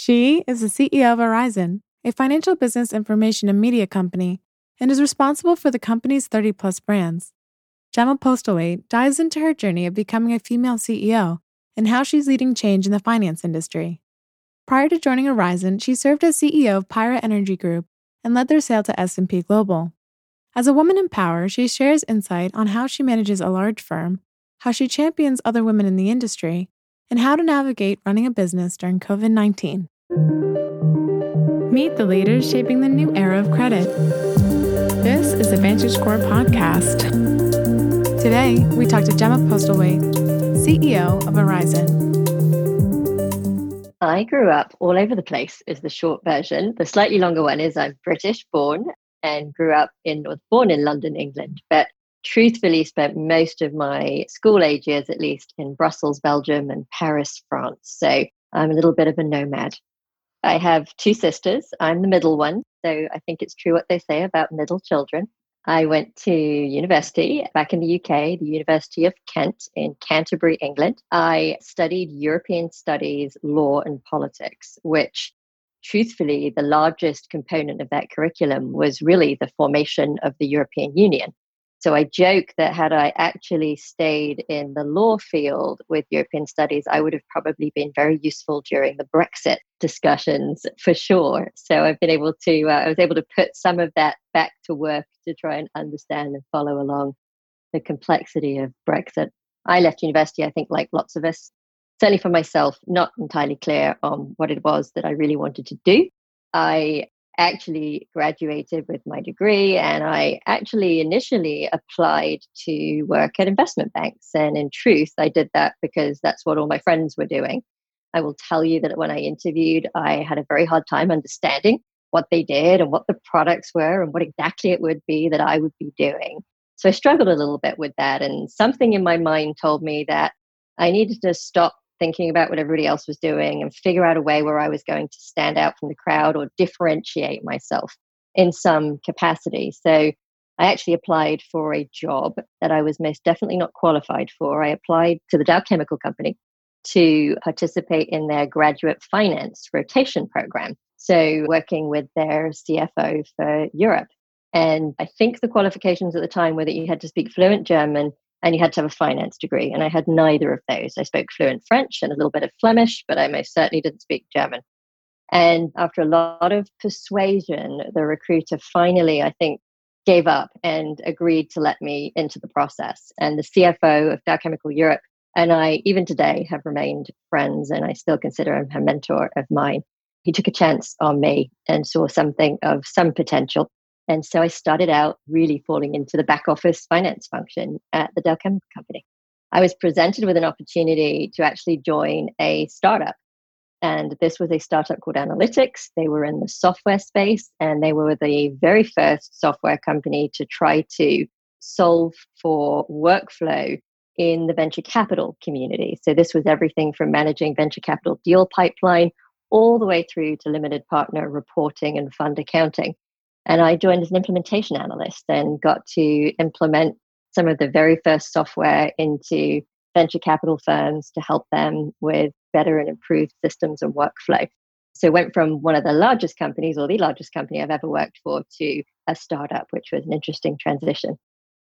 She is the CEO of Arizent, a financial business information and media company, and is responsible for the company's 30 plus brands. Gemma Postlethwaite dives into her journey of becoming a female CEO and how she's leading change in the finance industry. Prior to joining Arizent, she served as CEO of PIRA Energy Group and led their sale to S&P Global. As a woman in power, she shares insight on how she manages a large firm, how she champions other women in the industry, and how to navigate running a business during COVID 19. Meet the leaders shaping the new era of credit. This is the VantageScore podcast. Today, we talk to Gemma Postlethwaite, CEO of Arizent. I grew up all over the place, is the short version. The slightly longer one is I'm British born and grew up in, was born in London, England, but truthfully spent most of my school age years, at least, in Brussels, Belgium, and Paris, France. So I'm a little bit of a nomad. I have two sisters. I'm the middle one. So I think it's true what they say about middle children. I went to university back in the UK, the University of Kent in Canterbury, England. I studied European studies, law, and politics, which truthfully, the largest component of that curriculum was really the formation of the European Union. So I joke that had I actually stayed in the law field with European studies, I would have probably been very useful during the Brexit discussions for sure. So I've been able to, uh, I was able to put some of that back to work to try and understand and follow along the complexity of Brexit. I left university, I think, like lots of us, certainly for myself, not entirely clear on what it was that I really wanted to do. I actually graduated with my degree and I actually initially applied to work at investment banks. And in truth, I did that because that's what all my friends were doing. I will tell you that when I interviewed, I had a very hard time understanding what they did and what the products were and what exactly it would be that I would be doing. So I struggled a little bit with that. And something in my mind told me that I needed to stop thinking about what everybody else was doing and figure out a way where I was going to stand out from the crowd or differentiate myself in some capacity. So I actually applied for a job that I was most definitely not qualified for. I applied to the Dow Chemical Company to participate in their graduate finance rotation program. So, working with their CFO for Europe. And I think the qualifications at the time were that you had to speak fluent German and you had to have a finance degree. And I had neither of those. I spoke fluent French and a little bit of Flemish, but I most certainly didn't speak German. And after a lot of persuasion, the recruiter finally, I think, gave up and agreed to let me into the process. And the CFO of Dow Chemical Europe and I, even today, have remained friends, and I still consider him a mentor of mine. He took a chance on me and saw something of some potential and so I started out really falling into the back office finance function at the Dow Chemical Company. I was presented with an opportunity to actually join a startup. And this was a startup called Analytics. They were in the software space and they were the very first software company to try to solve for workflow in the venture capital community. So this was everything from managing venture capital deal pipeline all the way through to limited partner reporting and fund accounting. And I joined as an implementation analyst and got to implement some of the very first software into venture capital firms to help them with better and improved systems and workflow. So went from one of the largest companies or the largest company I've ever worked for to a startup, which was an interesting transition.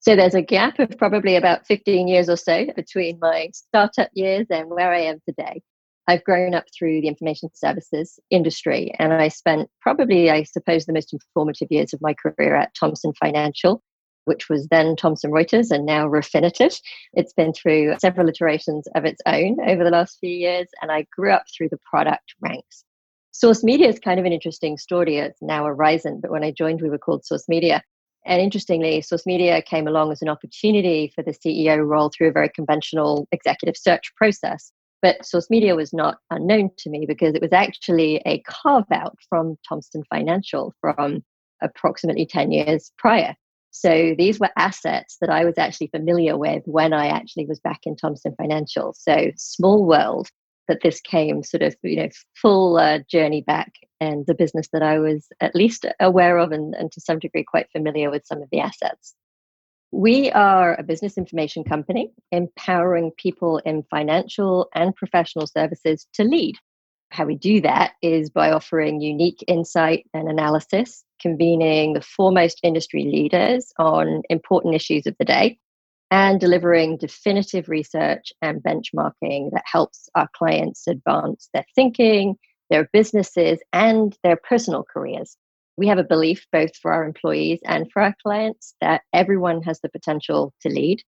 So there's a gap of probably about 15 years or so between my startup years and where I am today. I've grown up through the information services industry, and I spent probably, I suppose, the most informative years of my career at Thomson Financial, which was then Thomson Reuters and now Refinitiv. It's been through several iterations of its own over the last few years, and I grew up through the product ranks. Source Media is kind of an interesting story. It's now Arizent, but when I joined, we were called Source Media. And interestingly, Source Media came along as an opportunity for the CEO role through a very conventional executive search process. But Source Media was not unknown to me because it was actually a carve out from Thomson Financial from approximately 10 years prior. So these were assets that I was actually familiar with when I actually was back in Thomson Financial. So small world that this came sort of, you know, full uh, journey back and the business that I was at least aware of and, and to some degree quite familiar with some of the assets. We are a business information company empowering people in financial and professional services to lead. How we do that is by offering unique insight and analysis, convening the foremost industry leaders on important issues of the day, and delivering definitive research and benchmarking that helps our clients advance their thinking, their businesses, and their personal careers. We have a belief, both for our employees and for our clients, that everyone has the potential to lead.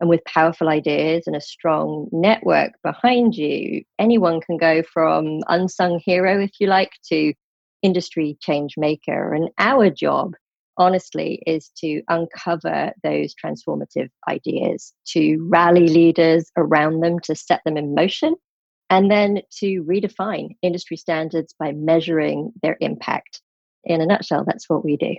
And with powerful ideas and a strong network behind you, anyone can go from unsung hero, if you like, to industry change maker. And our job honestly is to uncover those transformative ideas, to rally leaders around them, to set them in motion, and then to redefine industry standards by measuring their impact. In a nutshell, that's what we do.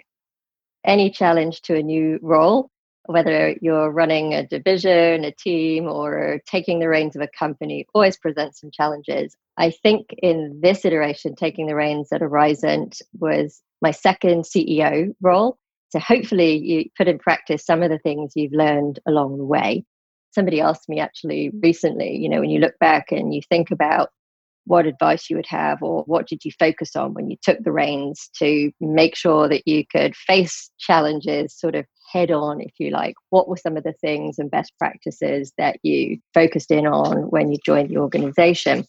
Any challenge to a new role, whether you're running a division, a team, or taking the reins of a company, always presents some challenges. I think in this iteration, taking the reins at Arizent was my second CEO role. So hopefully you put in practice some of the things you've learned along the way. Somebody asked me actually recently, you know, when you look back and you think about what advice you would have or what did you focus on when you took the reins to make sure that you could face challenges sort of head on if you like what were some of the things and best practices that you focused in on when you joined the organization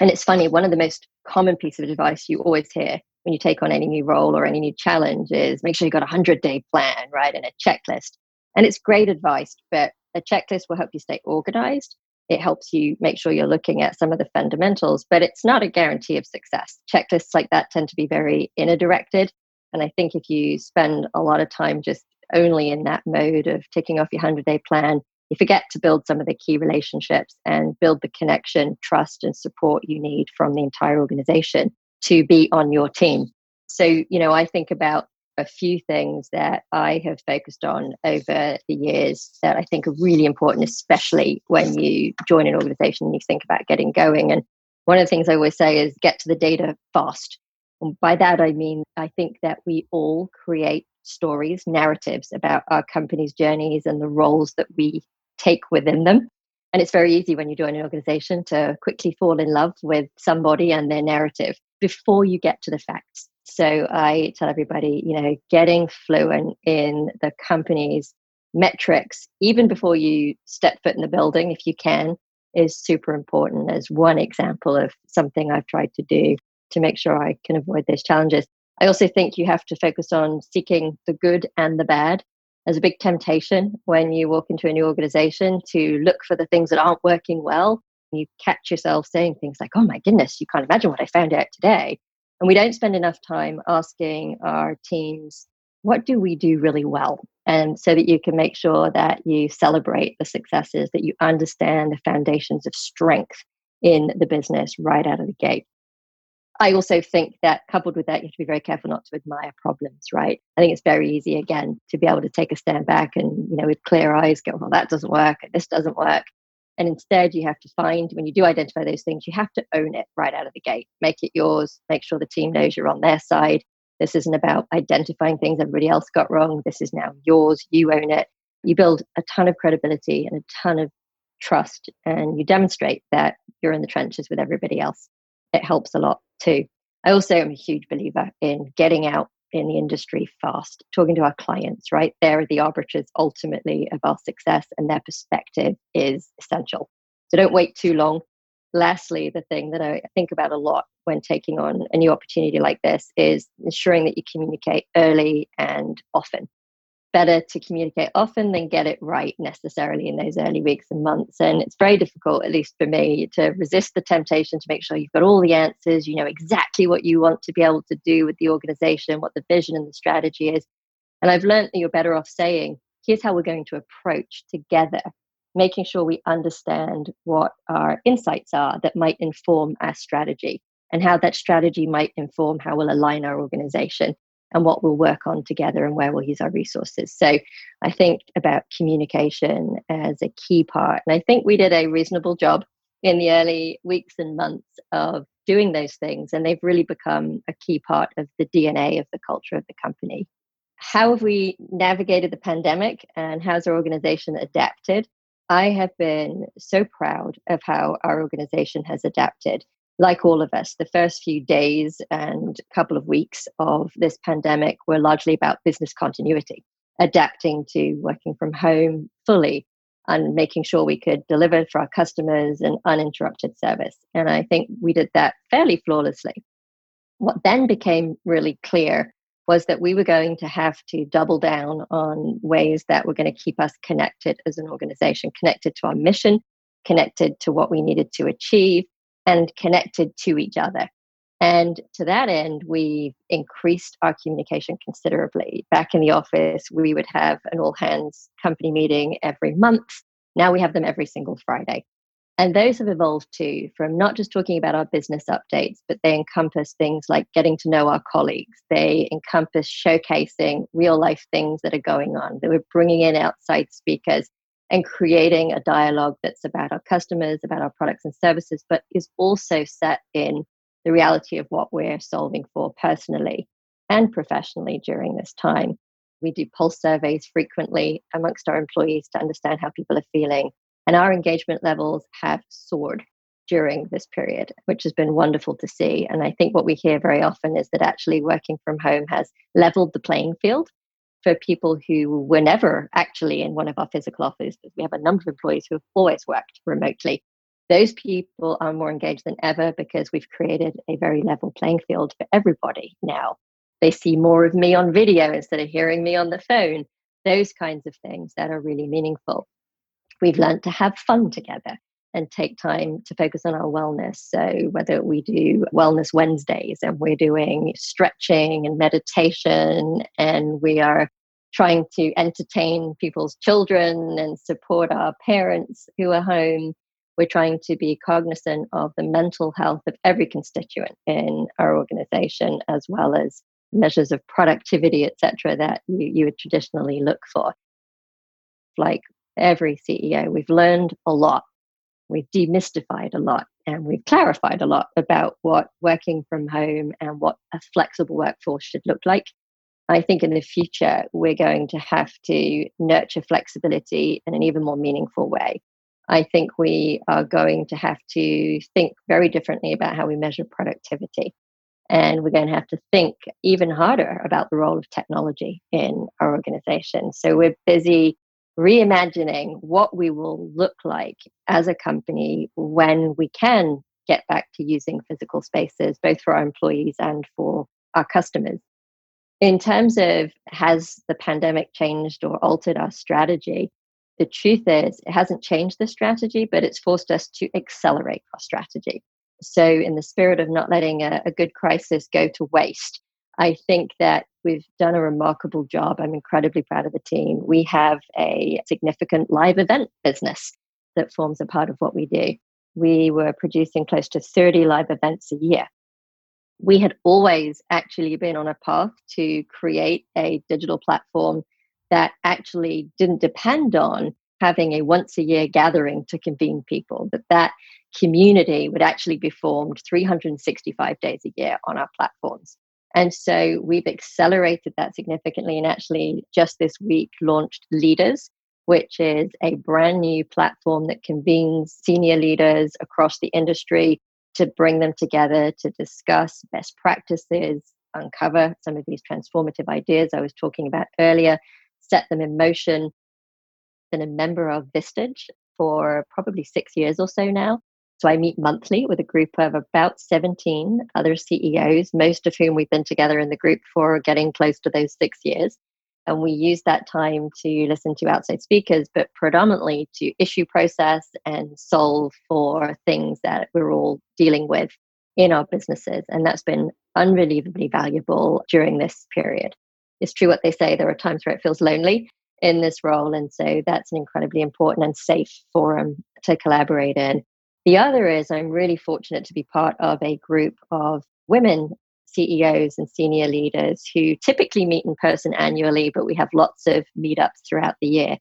and it's funny one of the most common piece of advice you always hear when you take on any new role or any new challenge is make sure you've got a 100 day plan, right? And a checklist. And it's great advice, but a checklist will help you stay organized. It helps you make sure you're looking at some of the fundamentals, but it's not a guarantee of success. Checklists like that tend to be very inner directed. And I think if you spend a lot of time just only in that mode of ticking off your 100 day plan, you forget to build some of the key relationships and build the connection, trust, and support you need from the entire organization to be on your team. So, you know, I think about a few things that I have focused on over the years that I think are really important, especially when you join an organization and you think about getting going. And one of the things I always say is get to the data fast. And by that, I mean, I think that we all create stories, narratives about our company's journeys and the roles that we take within them. And it's very easy when you join an organization to quickly fall in love with somebody and their narrative before you get to the facts. So I tell everybody, you know, getting fluent in the company's metrics, even before you step foot in the building, if you can, is super important as one example of something I've tried to do to make sure I can avoid those challenges. I also think you have to focus on seeking the good and the bad. There's a big temptation when you walk into a new organization to look for the things that aren't working well you catch yourself saying things like, oh my goodness, you can't imagine what I found out today. And we don't spend enough time asking our teams, what do we do really well? And so that you can make sure that you celebrate the successes, that you understand the foundations of strength in the business right out of the gate. I also think that coupled with that, you have to be very careful not to admire problems, right? I think it's very easy, again, to be able to take a stand back and, you know, with clear eyes go, well, that doesn't work, this doesn't work. And instead, you have to find, when you do identify those things, you have to own it right out of the gate. Make it yours. Make sure the team knows you're on their side. This isn't about identifying things everybody else got wrong. This is now yours. You own it. You build a ton of credibility and a ton of trust, and you demonstrate that you're in the trenches with everybody else. It helps a lot too. I also am a huge believer in getting out in the industry fast, talking to our clients, right? They're the arbiters ultimately of our success, and their perspective is essential. So don't wait too long. Lastly, the thing that I think about a lot when taking on a new opportunity like this is ensuring that you communicate early and often better to communicate often than get it right necessarily in those early weeks and months. And it's very difficult, at least for me, to resist the temptation to make sure you've got all the answers, you know exactly what you want to be able to do with the organization, what the vision and the strategy is. And I've learned that you're better off saying, here's how we're going to approach together, making sure we understand what our insights are that might inform our strategy and how that strategy might inform how we'll align our organization and what we'll work on together and where we'll use our resources. So I think about communication as a key part. And I think we did a reasonable job in the early weeks and months of doing those things. And they've really become a key part of the DNA of the culture of the company. How have we navigated the pandemic and how's our organization adapted? I have been so proud of how our organization has adapted. Like all of us, the first few days and couple of weeks of this pandemic were largely about business continuity, adapting to working from home fully and making sure we could deliver for our customers an uninterrupted service. And I think we did that fairly flawlessly. What then became really clear was that we were going to have to double down on ways that were going to keep us connected as an organization, connected to our mission, connected to what we needed to achieve, and connected to each other. And to that end, we've increased our communication considerably. Back in the office, we would have an all hands company meeting every month. Now we have them every single Friday. And those have evolved too, from not just talking about our business updates, but they encompass things like getting to know our colleagues. They encompass showcasing real life things that are going on. They were bringing in outside speakers and creating a dialogue that's about our customers, about our products and services, but is also set in the reality of what we're solving for personally and professionally during this time. We do pulse surveys frequently amongst our employees to understand how people are feeling. And our engagement levels have soared during this period, which has been wonderful to see. And I think what we hear very often is that actually working from home has leveled the playing field for people who were never actually in one of our physical offices. We have a number of employees who have always worked remotely. Those people are more engaged than ever because we've created a very level playing field for everybody now. They see more of me on video instead of hearing me on the phone. Those kinds of things that are really meaningful. We've learned to have fun together and take time to focus on our wellness. So, whether we do Wellness Wednesdays and we're doing stretching and meditation, and we are trying to entertain people's children and support our parents who are home, we're trying to be cognizant of the mental health of every constituent in our organization, as well as measures of productivity, etc., that you, you would traditionally look for. Like every CEO, we've learned a lot we've demystified a lot and we've clarified a lot about what working from home and what a flexible workforce should look like. I think in the future, we're going to have to nurture flexibility in an even more meaningful way. I think we are going to have to think very differently about how we measure productivity. And we're going to have to think even harder about the role of technology in our organization. So we're busy reimagining what we will look like as a company when we can get back to using physical spaces, both for our employees and for our customers. In terms of has the pandemic changed or altered our strategy, the truth is it hasn't changed the strategy, but it's forced us to accelerate our strategy. So, in the spirit of not letting a, a good crisis go to waste, I think that we've done a remarkable job. I'm incredibly proud of the team. We have a significant live event business that forms a part of what we do. We were producing close to 30 live events a year. We had always actually been on a path to create a digital platform that actually didn't depend on having a once a year gathering to convene people, that that community would actually be formed 365 days a year on our platforms. And so we've accelerated that significantly and actually just this week launched Leaders, which is a brand new platform that convenes senior leaders across the industry to bring them together to discuss best practices, uncover some of these transformative ideas I was talking about earlier, set them in motion. Been a member of Vistage for probably six years or so now. So I meet monthly with a group of about 17 other CEOs, most of whom we've been together in the group for getting close to those six years. And we use that time to listen to outside speakers, but predominantly to issue process and solve for things that we're all dealing with in our businesses. And that's been unbelievably valuable during this period. It's true what they say, there are times where it feels lonely in this role. And so that's an incredibly important and safe forum to collaborate in. The other is I'm really fortunate to be part of a group of women CEOs and senior leaders who typically meet in person annually, but we have lots of meetups throughout the year.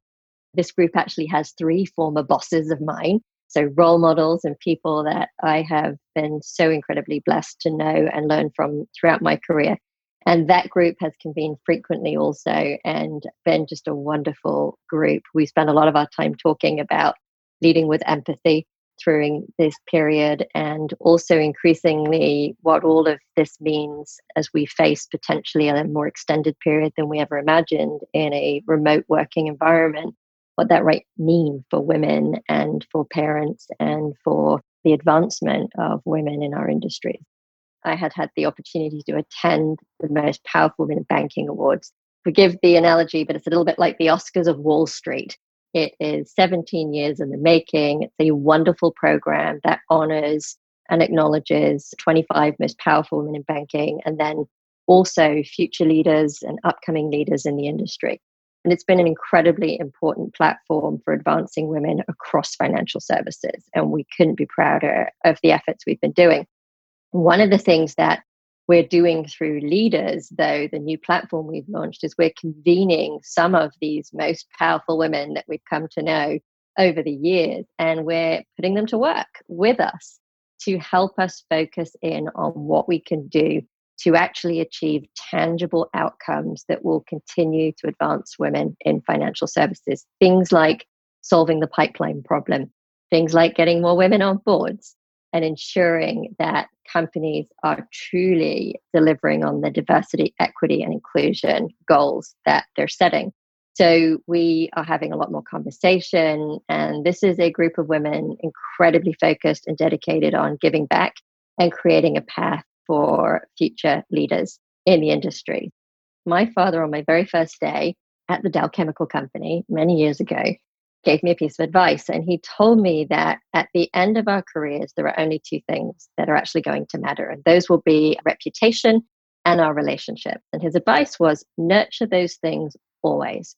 This group actually has three former bosses of mine, so role models and people that I have been so incredibly blessed to know and learn from throughout my career. And that group has convened frequently also and been just a wonderful group. We spend a lot of our time talking about leading with empathy, through this period and also increasingly what all of this means as we face potentially a more extended period than we ever imagined in a remote working environment, what that might mean for women and for parents and for the advancement of women in our industry. I had had the opportunity to attend the most powerful women in banking awards. Forgive the analogy, but it's a little bit like the Oscars of Wall Street. It is 17 years in the making. It's a wonderful program that honors and acknowledges 25 most powerful women in banking and then also future leaders and upcoming leaders in the industry. And it's been an incredibly important platform for advancing women across financial services. And we couldn't be prouder of the efforts we've been doing. One of the things that we're doing through leaders, though, the new platform we've launched is we're convening some of these most powerful women that we've come to know over the years, and we're putting them to work with us to help us focus in on what we can do to actually achieve tangible outcomes that will continue to advance women in financial services. Things like solving the pipeline problem, things like getting more women on boards, and ensuring that companies are truly delivering on the diversity, equity, and inclusion goals that they're setting. So we are having a lot more conversation, and this is a group of women incredibly focused and dedicated on giving back and creating a path for future leaders in the industry. My father, on my very first day at the Dow Chemical Company many years ago, gave me a piece of advice. And he told me that at the end of our careers, there are only two things that are actually going to matter. And those will be reputation and our relationship. And his advice was nurture those things always.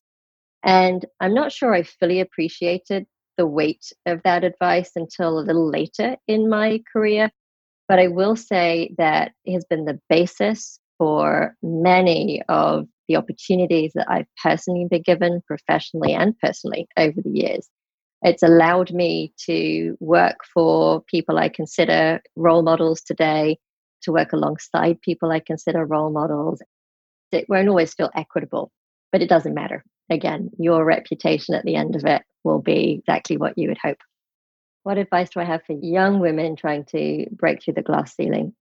And I'm not sure I fully appreciated the weight of that advice until a little later in my career. But I will say that it has been the basis for many of the opportunities that I've personally been given professionally and personally over the years. It's allowed me to work for people I consider role models today, to work alongside people I consider role models. It won't always feel equitable, but it doesn't matter. Again, your reputation at the end of it will be exactly what you would hope. What advice do I have for young women trying to break through the glass ceiling?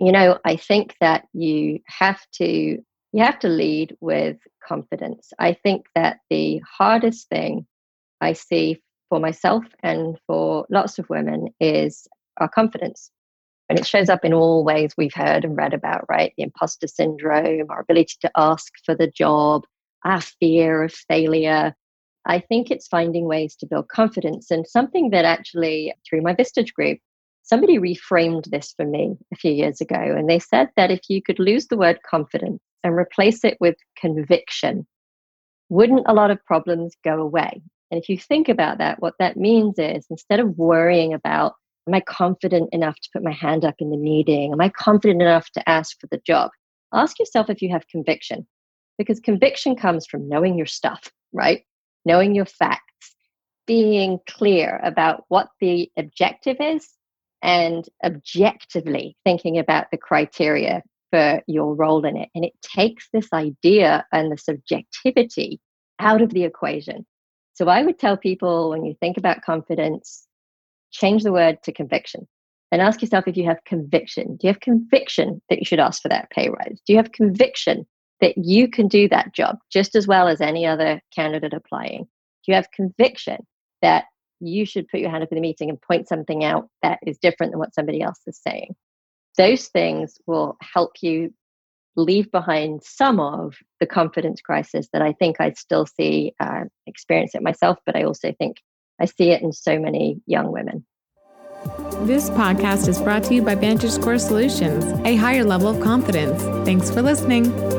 You know, I think that you have to you have to lead with confidence. I think that the hardest thing I see for myself and for lots of women is our confidence. And it shows up in all ways we've heard and read about, right? The imposter syndrome, our ability to ask for the job, our fear of failure. I think it's finding ways to build confidence and something that actually, through my Vistage group, somebody reframed this for me a few years ago. And they said that if you could lose the word confidence and replace it with conviction, wouldn't a lot of problems go away? And if you think about that, what that means is instead of worrying about, am I confident enough to put my hand up in the meeting? Am I confident enough to ask for the job? Ask yourself if you have conviction, because conviction comes from knowing your stuff, right? Knowing your facts, being clear about what the objective is, and objectively thinking about the criteria for your role in it. And it takes this idea and the subjectivity out of the equation. So I would tell people when you think about confidence, change the word to conviction and ask yourself if you have conviction. Do you have conviction that you should ask for that pay rise? Do you have conviction that you can do that job just as well as any other candidate applying? Do you have conviction that you should put your hand up in the meeting and point something out that is different than what somebody else is saying? Those things will help you leave behind some of the confidence crisis that I think I still see uh, experience it myself, but I also think I see it in so many young women. This podcast is brought to you by VantageScore Solutions, a higher level of confidence. Thanks for listening.